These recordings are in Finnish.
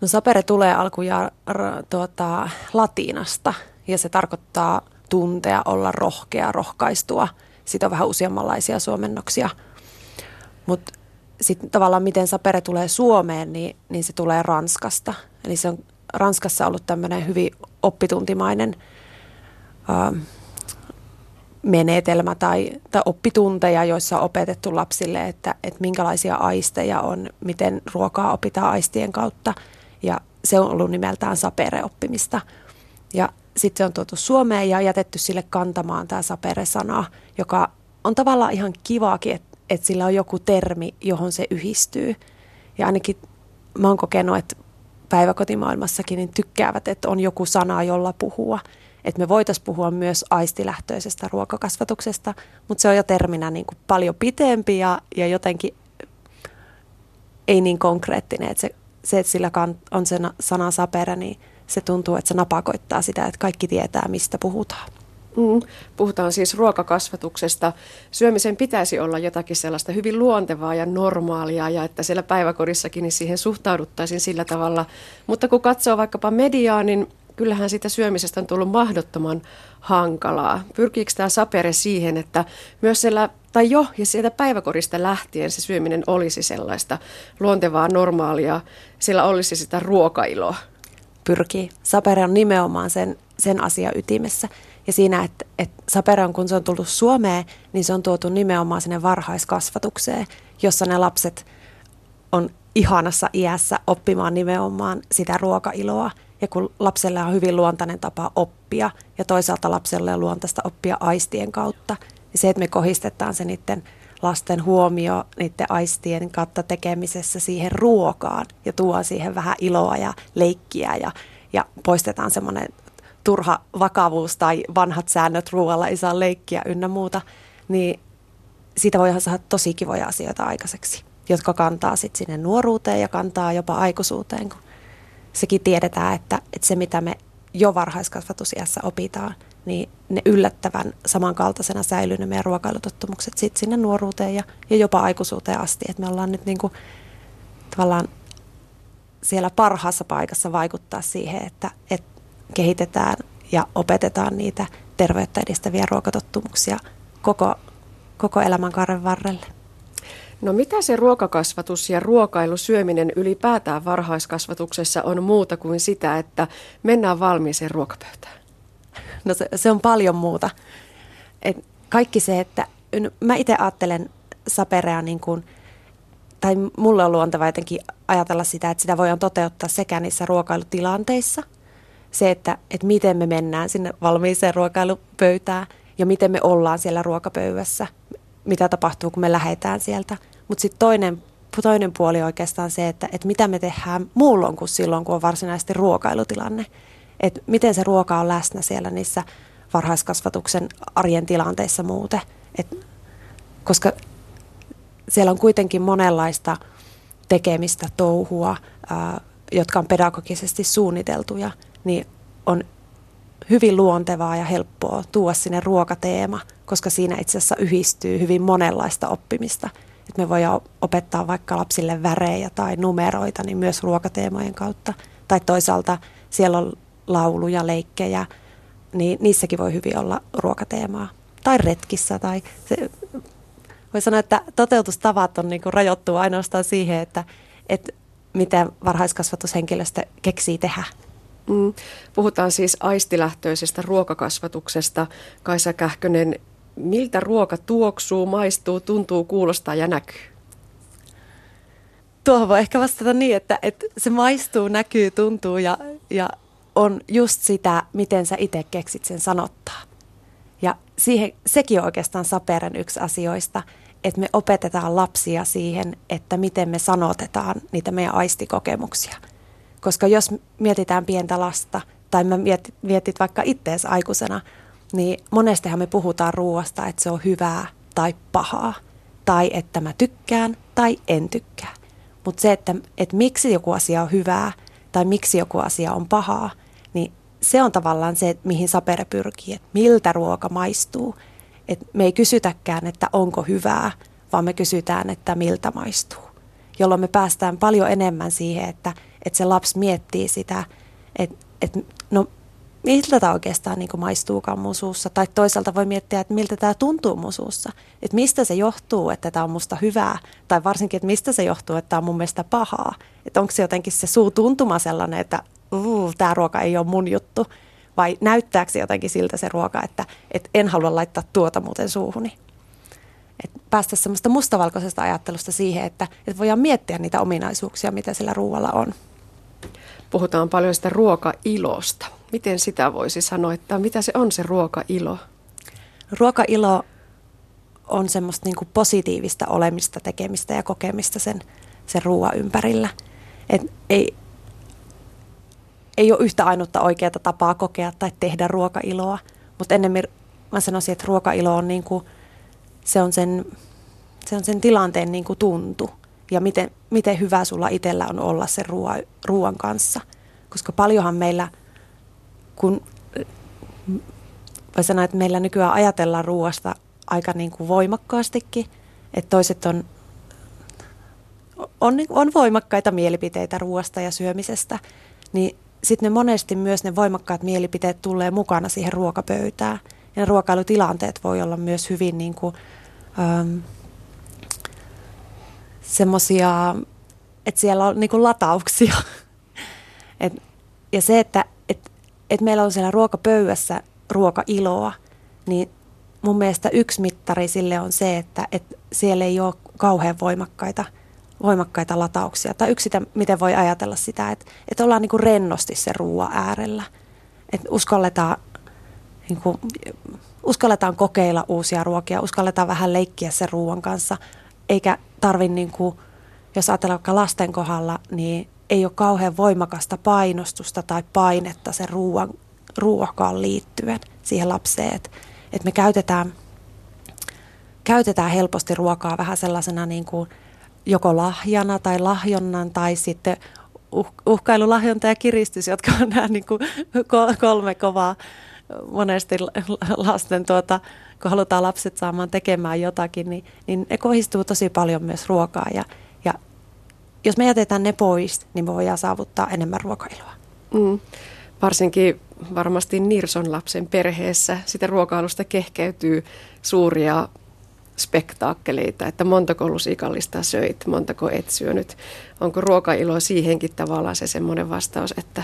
No sapere tulee alkujaan tuota, latinasta ja se tarkoittaa tuntea, olla rohkea, rohkaistua. Siitä on vähän useammanlaisia suomennoksia. Mutta sitten tavallaan miten sapere tulee Suomeen, niin, niin se tulee Ranskasta. Eli se on Ranskassa ollut tämmöinen hyvin oppituntimainen äh, menetelmä tai, tai oppitunteja, joissa on opetettu lapsille, että, että minkälaisia aisteja on, miten ruokaa opitaan aistien kautta. Ja se on ollut nimeltään sapere-oppimista. Ja sitten se on tuotu Suomeen ja jätetty sille kantamaan tämä sapere-sana, joka on tavallaan ihan kivaakin, että, että sillä on joku termi, johon se yhdistyy. Ja ainakin mä oon kokenut, että päiväkotimaailmassakin niin tykkäävät, että on joku sana, jolla puhua – että me voitaisiin puhua myös aistilähtöisestä ruokakasvatuksesta, mutta se on jo terminä niin kuin paljon pitempi ja, ja jotenkin ei niin konkreettinen. Että se, se, että sillä on se sana sapere, niin se tuntuu, että se napakoittaa sitä, että kaikki tietää, mistä puhutaan. Mm. Puhutaan siis ruokakasvatuksesta. Syömisen pitäisi olla jotakin sellaista hyvin luontevaa ja normaalia ja että siellä päiväkodissakin niin siihen suhtauduttaisiin sillä tavalla. Mutta kun katsoo vaikkapa mediaa, niin kyllähän sitä syömisestä on tullut mahdottoman hankalaa. Pyrkiikö tämä sapere siihen, että myös siellä, tai jo, ja sieltä päiväkorista lähtien se syöminen olisi sellaista luontevaa, normaalia, siellä olisi sitä ruokailoa? Pyrkii. Sapere on nimenomaan sen, sen asian ytimessä. Ja siinä, että, että sapere on, kun se on tullut Suomeen, niin se on tuotu nimenomaan sinne varhaiskasvatukseen, jossa ne lapset on ihanassa iässä oppimaan nimenomaan sitä ruokailoa – ja kun lapselle on hyvin luontainen tapa oppia ja toisaalta lapselle on luontaista oppia aistien kautta, niin se, että me kohistetaan se niiden lasten huomio niiden aistien kautta tekemisessä siihen ruokaan ja tuo siihen vähän iloa ja leikkiä ja, ja poistetaan semmoinen turha vakavuus tai vanhat säännöt ruoalla ei saa leikkiä ynnä muuta, niin siitä voi saada tosi kivoja asioita aikaiseksi, jotka kantaa sitten sinne nuoruuteen ja kantaa jopa aikuisuuteen, kun sekin tiedetään, että, että se mitä me jo varhaiskasvatusiässä opitaan, niin ne yllättävän samankaltaisena säilyy ne meidän ruokailutottumukset sitten sinne nuoruuteen ja, ja jopa aikuisuuteen asti. Että me ollaan nyt niinku, tavallaan siellä parhaassa paikassa vaikuttaa siihen, että, että kehitetään ja opetetaan niitä terveyttä edistäviä ruokatottumuksia koko, koko elämänkaaren varrelle. No mitä se ruokakasvatus ja ruokailu, syöminen ylipäätään varhaiskasvatuksessa on muuta kuin sitä, että mennään valmiiseen ruokapöytään? No se, se on paljon muuta. Et kaikki se, että mä itse ajattelen saperea niin kuin, tai mulle on luonteva jotenkin ajatella sitä, että sitä voidaan toteuttaa sekä niissä ruokailutilanteissa, se, että, että miten me mennään sinne valmiiseen ruokailupöytään ja miten me ollaan siellä ruokapöydässä, mitä tapahtuu, kun me lähdetään sieltä. Mutta sitten toinen, toinen puoli oikeastaan se, että, että mitä me tehdään muulloin kuin silloin, kun on varsinaisesti ruokailutilanne. Että miten se ruoka on läsnä siellä niissä varhaiskasvatuksen arjen tilanteissa muuten. Et, koska siellä on kuitenkin monenlaista tekemistä, touhua, ää, jotka on pedagogisesti suunniteltuja, niin on hyvin luontevaa ja helppoa tuoda sinne ruokateema, koska siinä itse asiassa yhdistyy hyvin monenlaista oppimista. Et me voidaan opettaa vaikka lapsille värejä tai numeroita, niin myös ruokateemojen kautta. Tai toisaalta siellä on lauluja, leikkejä, niin niissäkin voi hyvin olla ruokateemaa. Tai retkissä. Tai se, voi sanoa, että toteutustavat on niin rajoittu ainoastaan siihen, että, että mitä varhaiskasvatushenkilöstö keksii tehdä. Mm. Puhutaan siis aistilähtöisestä ruokakasvatuksesta. Kaisa Kähkönen, miltä ruoka tuoksuu, maistuu, tuntuu, kuulostaa ja näkyy? Tuohon voi ehkä vastata niin, että, että se maistuu, näkyy, tuntuu ja, ja on just sitä, miten sä itse keksit sen sanottaa. Ja siihen, sekin on oikeastaan Saperen yksi asioista, että me opetetaan lapsia siihen, että miten me sanotetaan niitä meidän aistikokemuksia – koska jos mietitään pientä lasta, tai mä mietit, mietit vaikka ittees aikuisena, niin monestihan me puhutaan ruoasta, että se on hyvää tai pahaa, tai että mä tykkään tai en tykkää. Mutta se, että, että miksi joku asia on hyvää tai miksi joku asia on pahaa, niin se on tavallaan se, mihin sapere pyrkii, että miltä ruoka maistuu. Et me ei kysytäkään, että onko hyvää, vaan me kysytään, että miltä maistuu. Jolloin me päästään paljon enemmän siihen, että että se lapsi miettii sitä, että, että miltä tämä oikeastaan niin kuin maistuukaan mun suussa. Tai toisaalta voi miettiä, että miltä tämä tuntuu mun suussa. Että mistä se johtuu, että tämä on musta hyvää. Tai varsinkin, että mistä se johtuu, että tämä on mun mielestä pahaa. Että onko se jotenkin se suu tuntuma sellainen, että tämä ruoka ei ole mun juttu. Vai näyttääkö se jotenkin siltä se ruoka, että, että en halua laittaa tuota muuten suuhuni. Et päästä semmoista mustavalkoisesta ajattelusta siihen, että, että voidaan miettiä niitä ominaisuuksia, mitä sillä ruoalla on. Puhutaan paljon sitä ruokailosta. Miten sitä voisi sanoa, että mitä se on se ruokailo? Ruokailo on semmoista niin kuin positiivista olemista, tekemistä ja kokemista sen, sen ruoan ympärillä. Et ei, ei ole yhtä ainutta oikeaa tapaa kokea tai tehdä ruokailoa, mutta ennemmin mä sanoisin, että ruokailo on, niin kuin, se on, sen, se on sen tilanteen niin kuin tuntu ja miten, miten hyvä sulla itsellä on olla sen ruoan, ruoan kanssa. Koska paljonhan meillä, kun voi sanoa, että meillä nykyään ajatellaan ruoasta aika niin kuin voimakkaastikin, että toiset on, on, on voimakkaita mielipiteitä ruoasta ja syömisestä, niin sitten ne monesti myös ne voimakkaat mielipiteet tulee mukana siihen ruokapöytään. Ja ne ruokailutilanteet voi olla myös hyvin niin kuin, ähm, semmoisia, että siellä on niin latauksia. Et, ja se, että et, et meillä on siellä ruokapöydässä ruokailoa, niin mun mielestä yksi mittari sille on se, että et siellä ei ole kauhean voimakkaita, voimakkaita latauksia. Tai yksi sitä, miten voi ajatella sitä, että, että ollaan niin rennosti sen ruoan äärellä. Että uskalletaan, niin kuin, uskalletaan kokeilla uusia ruokia, uskalletaan vähän leikkiä sen ruoan kanssa, eikä tarvi, niin kuin, jos ajatellaan vaikka lasten kohdalla, niin ei ole kauhean voimakasta painostusta tai painetta sen ruoan, ruokaan liittyen siihen lapseen. Että et me käytetään, käytetään helposti ruokaa vähän sellaisena niin kuin joko lahjana tai lahjonnan tai sitten uh, uhkailulahjonta ja kiristys, jotka on nämä niin kuin kolme kovaa monesti lasten tuota, kun halutaan lapset saamaan tekemään jotakin, niin, niin ne kohdistuu tosi paljon myös ruokaa. Ja, ja jos me jätetään ne pois, niin me voidaan saavuttaa enemmän ruokailoa. Mm. Varsinkin varmasti Nirson lapsen perheessä sitä ruokailusta kehkeytyy suuria spektaakkeleita, että montako lusikallista söit, montako et syönyt. Onko ruokailo siihenkin tavallaan se semmoinen vastaus, että,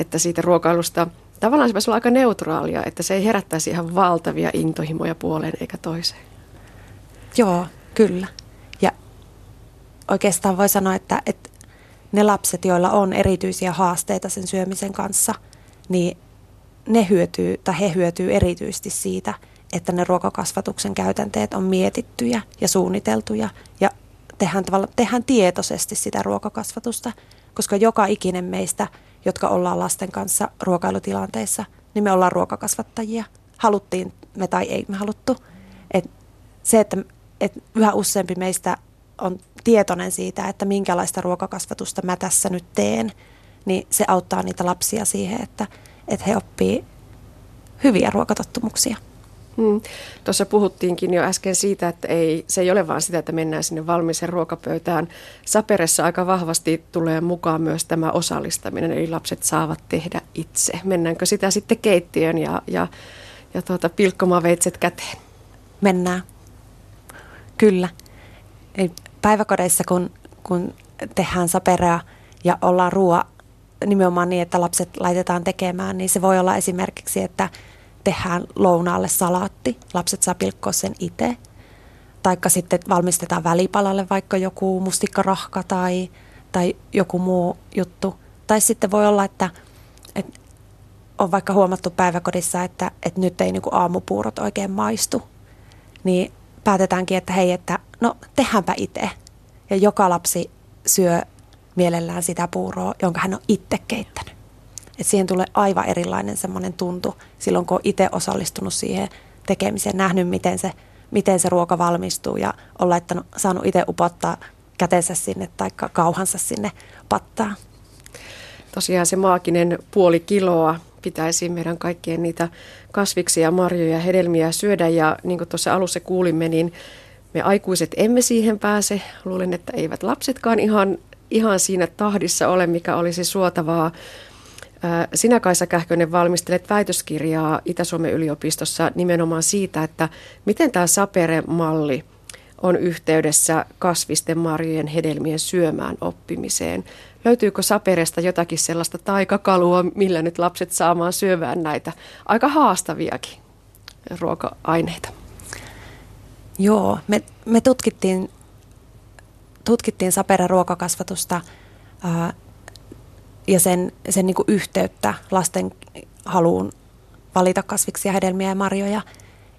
että siitä ruokailusta tavallaan se pitäisi olla aika neutraalia, että se ei herättäisi ihan valtavia intohimoja puoleen eikä toiseen. Joo, kyllä. Ja oikeastaan voi sanoa, että, että ne lapset, joilla on erityisiä haasteita sen syömisen kanssa, niin ne hyötyy tai he hyötyy erityisesti siitä, että ne ruokakasvatuksen käytänteet on mietittyjä ja suunniteltuja ja tehdään, tehdään tietoisesti sitä ruokakasvatusta, koska joka ikinen meistä – jotka ollaan lasten kanssa ruokailutilanteissa, niin me ollaan ruokakasvattajia. Haluttiin me tai ei me haluttu. Et se, että et yhä useampi meistä on tietoinen siitä, että minkälaista ruokakasvatusta mä tässä nyt teen, niin se auttaa niitä lapsia siihen, että, että he oppii hyviä ruokatottumuksia. Hmm. Tuossa puhuttiinkin jo äsken siitä, että ei, se ei ole vain sitä, että mennään sinne valmiiseen ruokapöytään. Saperessa aika vahvasti tulee mukaan myös tämä osallistaminen, eli lapset saavat tehdä itse. Mennäänkö sitä sitten keittiön ja, ja, ja tuota, pilkkomaan veitset käteen? Mennään, kyllä. Eli päiväkodeissa, kun, kun tehdään saperea ja ollaan ruoa nimenomaan niin, että lapset laitetaan tekemään, niin se voi olla esimerkiksi, että – tehdään lounaalle salaatti, lapset saa pilkkoa sen itse. Taikka sitten valmistetaan välipalalle vaikka joku mustikkarahka tai, tai joku muu juttu. Tai sitten voi olla, että, että on vaikka huomattu päiväkodissa, että, että nyt ei niinku aamupuurot oikein maistu. Niin päätetäänkin, että hei, että no tehdäänpä itse. Ja joka lapsi syö mielellään sitä puuroa, jonka hän on itse keittänyt. Et siihen tulee aivan erilainen semmoinen tuntu silloin, kun on itse osallistunut siihen tekemiseen, nähnyt miten se, miten se ruoka valmistuu ja on laittanut, saanut itse upottaa kätensä sinne tai kauhansa sinne pattaan. Tosiaan se maaginen puoli kiloa pitäisi meidän kaikkien niitä kasviksia, marjoja, hedelmiä syödä ja niin kuin tuossa alussa kuulimme, niin me aikuiset emme siihen pääse. Luulen, että eivät lapsetkaan ihan ihan siinä tahdissa ole, mikä olisi suotavaa. Sinä Kaisa Kähkönen valmistelet väitöskirjaa Itä-Suomen yliopistossa nimenomaan siitä, että miten tämä Sapere-malli on yhteydessä kasvisten, marjojen, hedelmien syömään oppimiseen. Löytyykö Saperesta jotakin sellaista taikakalua, millä nyt lapset saamaan syövään näitä aika haastaviakin ruoka-aineita? Joo, me, me tutkittiin, tutkittiin Saperen ruokakasvatusta ja sen, sen niin yhteyttä lasten haluun valita kasviksia, hedelmiä ja marjoja.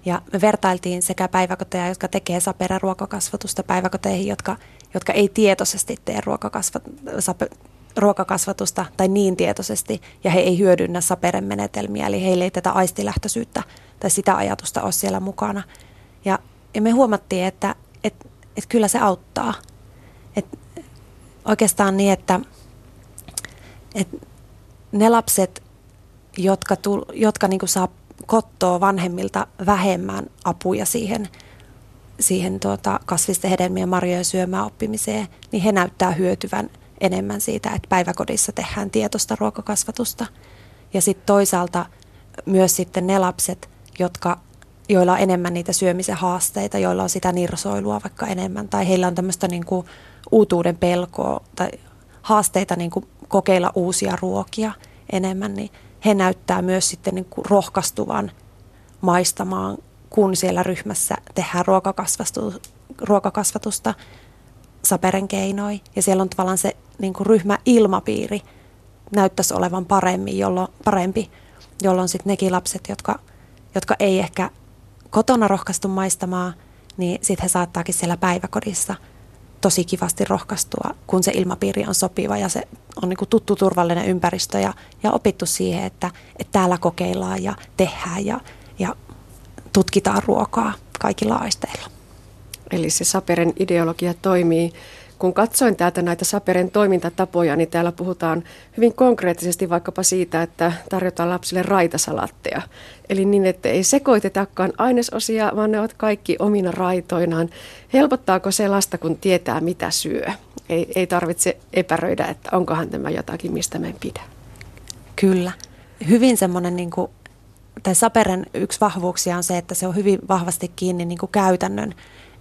Ja me vertailtiin sekä päiväkoteja, jotka tekee Saperen ruokakasvatusta, päiväkoteihin, jotka, jotka ei tietoisesti tee ruokakasvat, ruokakasvatusta tai niin tietoisesti, ja he ei hyödynnä Saperen menetelmiä, eli heille ei tätä aistilähtöisyyttä tai sitä ajatusta ole siellä mukana. Ja, ja me huomattiin, että et, et kyllä se auttaa. Et oikeastaan niin, että et ne lapset, jotka, tul, jotka niinku saa kottoa vanhemmilta vähemmän apuja siihen, siihen tuota kasvisten hedelmien marjojen syömään oppimiseen, niin he näyttää hyötyvän enemmän siitä, että päiväkodissa tehdään tietoista ruokakasvatusta. Ja sitten toisaalta myös sitten ne lapset, jotka, joilla on enemmän niitä syömisen haasteita, joilla on sitä nirsoilua vaikka enemmän, tai heillä on tämmöistä niin uutuuden pelkoa tai haasteita niin kuin kokeilla uusia ruokia enemmän, niin he näyttää myös sitten niin kuin rohkaistuvan maistamaan, kun siellä ryhmässä tehdään ruokakasvatusta saperen keinoi. Ja siellä on tavallaan se niin kuin ryhmäilmapiiri näyttäisi olevan paremmin, jolloin, parempi, jolloin sitten nekin lapset, jotka, jotka ei ehkä kotona rohkaistu maistamaan, niin sitten he saattaakin siellä päiväkodissa – tosi kivasti rohkaistua, kun se ilmapiiri on sopiva ja se on niin kuin tuttu turvallinen ympäristö ja, ja opittu siihen, että, että täällä kokeillaan ja tehdään ja, ja tutkitaan ruokaa kaikilla aisteilla. Eli se Saperen ideologia toimii kun katsoin täältä näitä Saperen toimintatapoja, niin täällä puhutaan hyvin konkreettisesti vaikkapa siitä, että tarjotaan lapsille raitasalatteja. Eli niin, että ei sekoitetakaan ainesosia, vaan ne ovat kaikki omina raitoinaan. Helpottaako se lasta, kun tietää, mitä syö? Ei, ei tarvitse epäröidä, että onkohan tämä jotakin, mistä me pidä. Kyllä. Hyvin semmoinen niin kuin tai Saperen yksi vahvuuksia on se, että se on hyvin vahvasti kiinni niin kuin käytännön,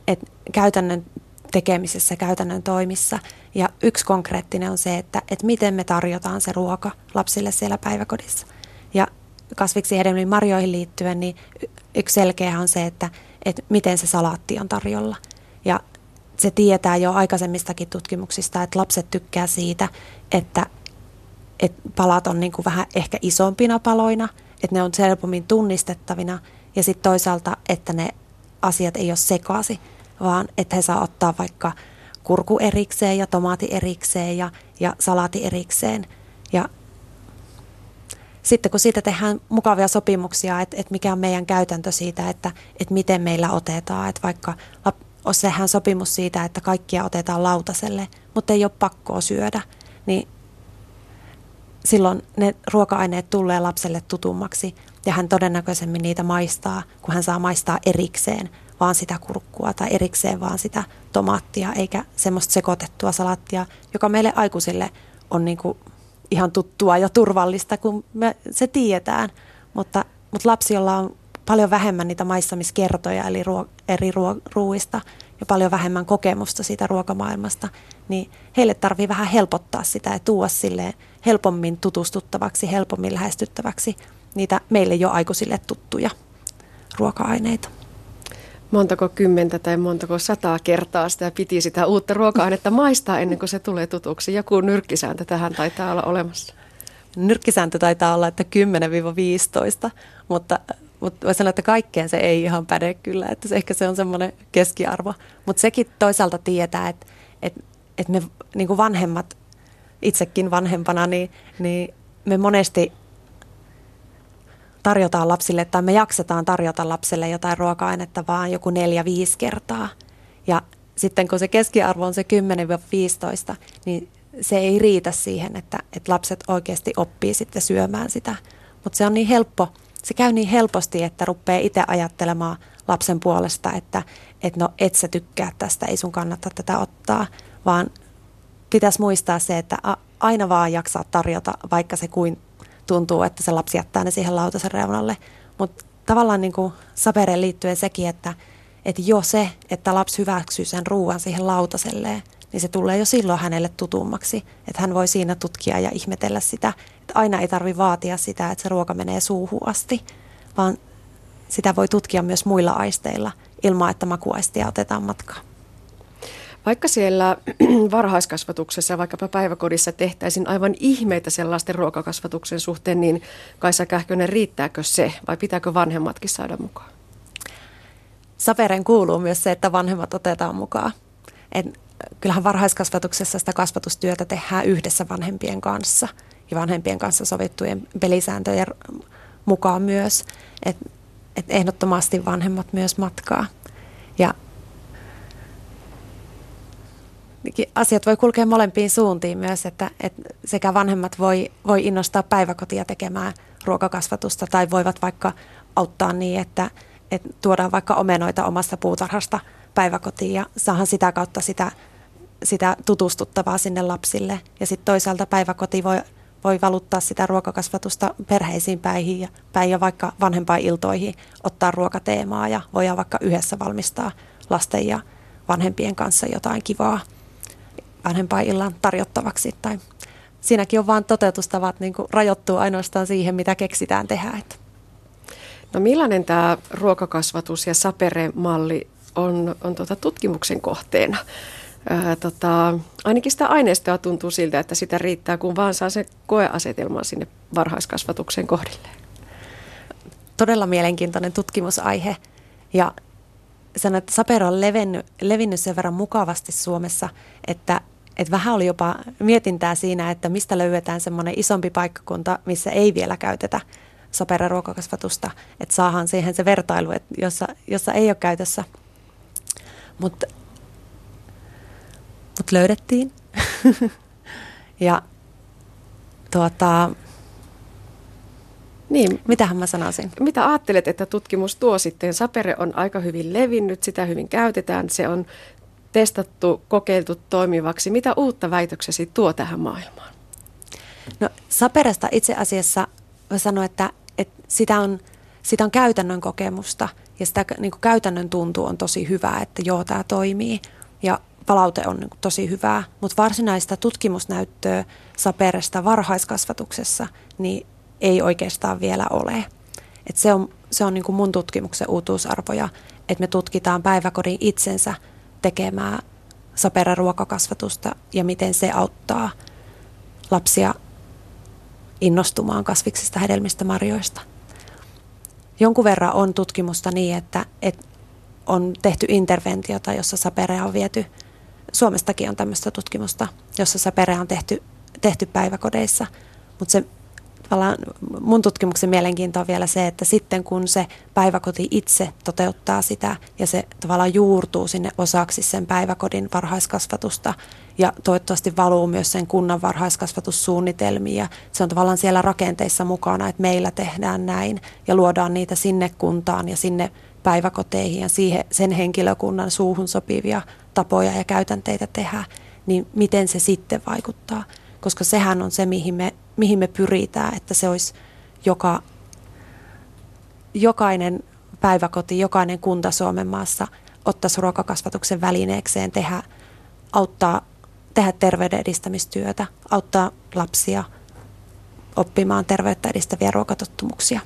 et käytännön tekemisessä, käytännön toimissa. Ja yksi konkreettinen on se, että, että miten me tarjotaan se ruoka lapsille siellä päiväkodissa. Ja kasviksi hedelmiin marjoihin liittyen, niin yksi selkeä on se, että, että miten se salaatti on tarjolla. Ja se tietää jo aikaisemmistakin tutkimuksista, että lapset tykkää siitä, että, että palat on niin kuin vähän ehkä isompina paloina, että ne on helpommin tunnistettavina ja sitten toisaalta, että ne asiat ei ole sekaisin vaan että he saa ottaa vaikka kurku erikseen ja tomaati erikseen ja, ja salaati erikseen. Ja sitten kun siitä tehdään mukavia sopimuksia, että, että mikä on meidän käytäntö siitä, että, että miten meillä otetaan, että vaikka sehän sopimus siitä, että kaikkia otetaan lautaselle, mutta ei ole pakkoa syödä, niin silloin ne ruoka-aineet tulee lapselle tutummaksi ja hän todennäköisemmin niitä maistaa, kun hän saa maistaa erikseen vaan sitä kurkkua tai erikseen vaan sitä tomaattia, eikä semmoista sekoitettua salattia, joka meille aikuisille on niin kuin ihan tuttua ja turvallista, kun me se tiedetään. Mutta, mutta lapsi, jolla on paljon vähemmän niitä maissamiskertoja, eli ruo, eri ruo, ruuista, ja paljon vähemmän kokemusta siitä ruokamaailmasta, niin heille tarvii vähän helpottaa sitä ja tuoda sille helpommin tutustuttavaksi, helpommin lähestyttäväksi niitä meille jo aikuisille tuttuja ruoka-aineita montako kymmentä tai montako sataa kertaa sitä piti sitä uutta ruoka-ainetta maistaa ennen kuin se tulee tutuksi. Joku nyrkkisääntö tähän taitaa olla olemassa. Nyrkkisääntö taitaa olla, että 10-15, mutta, mutta voisi sanoa, että kaikkeen se ei ihan päde kyllä, että se, ehkä se on semmoinen keskiarvo. Mutta sekin toisaalta tietää, että, että, että me niin kuin vanhemmat, itsekin vanhempana, niin, niin me monesti tarjotaan lapsille tai me jaksetaan tarjota lapselle jotain ruoka-ainetta vaan joku neljä, viisi kertaa. Ja sitten kun se keskiarvo on se 10-15, niin se ei riitä siihen, että, että lapset oikeasti oppii sitten syömään sitä. Mutta se on niin helppo, se käy niin helposti, että rupeaa itse ajattelemaan lapsen puolesta, että, että no et sä tykkää tästä, ei sun kannata tätä ottaa, vaan pitäisi muistaa se, että aina vaan jaksaa tarjota, vaikka se kuin tuntuu, että se lapsi jättää ne siihen lautasen reunalle. Mutta tavallaan niin sapereen liittyen sekin, että, että jo se, että lapsi hyväksyy sen ruoan siihen lautaselleen, niin se tulee jo silloin hänelle tutummaksi. Että hän voi siinä tutkia ja ihmetellä sitä. Että aina ei tarvi vaatia sitä, että se ruoka menee suuhun asti, vaan sitä voi tutkia myös muilla aisteilla ilman, että makuaistia otetaan matkaan. Vaikka siellä varhaiskasvatuksessa ja vaikkapa päiväkodissa tehtäisiin aivan ihmeitä sellaisten ruokakasvatuksen suhteen, niin Kaisa Kähkönen, riittääkö se vai pitääkö vanhemmatkin saada mukaan? Sapereen kuuluu myös se, että vanhemmat otetaan mukaan. Et kyllähän varhaiskasvatuksessa sitä kasvatustyötä tehdään yhdessä vanhempien kanssa ja vanhempien kanssa sovittujen pelisääntöjen mukaan myös. Et, et ehdottomasti vanhemmat myös matkaa. Ja asiat voi kulkea molempiin suuntiin myös, että, että sekä vanhemmat voi, voi innostaa päiväkotia tekemään ruokakasvatusta tai voivat vaikka auttaa niin, että, että tuodaan vaikka omenoita omasta puutarhasta päiväkotiin ja saahan sitä kautta sitä, sitä tutustuttavaa sinne lapsille. Ja sitten toisaalta päiväkoti voi, voi valuttaa sitä ruokakasvatusta perheisiin päihin ja, päin ja vaikka vanhempainiltoihin ottaa ruokateemaa ja voidaan vaikka yhdessä valmistaa lasten ja vanhempien kanssa jotain kivaa vanhempainillan tarjottavaksi. Tai siinäkin on vain toteutustavat niin rajoittuu ainoastaan siihen, mitä keksitään tehdä. No millainen tämä ruokakasvatus ja sapere-malli on, on tuota tutkimuksen kohteena? Ää, tota, ainakin sitä aineistoa tuntuu siltä, että sitä riittää, kun vaan saa se koeasetelman sinne varhaiskasvatuksen kohdilleen. Todella mielenkiintoinen tutkimusaihe ja sanon, että sapero on levennyt, levinnyt sen verran mukavasti Suomessa, että, että vähän oli jopa mietintää siinä, että mistä löydetään semmoinen isompi paikkakunta, missä ei vielä käytetä ruokakasvatusta, että saahan siihen se vertailu, että jossa, jossa ei ole käytössä. Mutta mut löydettiin. ja tuota, niin. Mitähän mä sanoisin? Mitä ajattelet, että tutkimus tuo sitten? Sapere on aika hyvin levinnyt, sitä hyvin käytetään, se on testattu, kokeiltu toimivaksi. Mitä uutta väitöksesi tuo tähän maailmaan? No Saperesta itse asiassa mä sanoin, että, että sitä, on, sitä on käytännön kokemusta ja sitä niin kuin käytännön tuntuu on tosi hyvää, että joo, tämä toimii ja palaute on niin kuin tosi hyvää, mutta varsinaista tutkimusnäyttöä Saperesta varhaiskasvatuksessa, niin ei oikeastaan vielä ole. Et se on, se on niin kuin mun tutkimuksen uutuusarvoja, että me tutkitaan päiväkodin itsensä tekemää saperaruokakasvatusta ja miten se auttaa lapsia innostumaan kasviksista, hedelmistä, marjoista. Jonkun verran on tutkimusta niin, että, että on tehty interventiota, jossa saperea on viety, Suomestakin on tämmöistä tutkimusta, jossa saperea on tehty, tehty päiväkodeissa, mutta se tavallaan mun tutkimuksen mielenkiinto on vielä se, että sitten kun se päiväkoti itse toteuttaa sitä ja se tavallaan juurtuu sinne osaksi sen päiväkodin varhaiskasvatusta ja toivottavasti valuu myös sen kunnan varhaiskasvatussuunnitelmiin ja se on tavallaan siellä rakenteissa mukana, että meillä tehdään näin ja luodaan niitä sinne kuntaan ja sinne päiväkoteihin ja siihen, sen henkilökunnan suuhun sopivia tapoja ja käytänteitä tehdä, niin miten se sitten vaikuttaa? Koska sehän on se, mihin me, mihin me pyritään, että se olisi joka, jokainen päiväkoti, jokainen kunta Suomen maassa ottaisi ruokakasvatuksen välineekseen tehdä, auttaa, tehdä terveyden edistämistyötä, auttaa lapsia oppimaan terveyttä edistäviä ruokatottumuksia.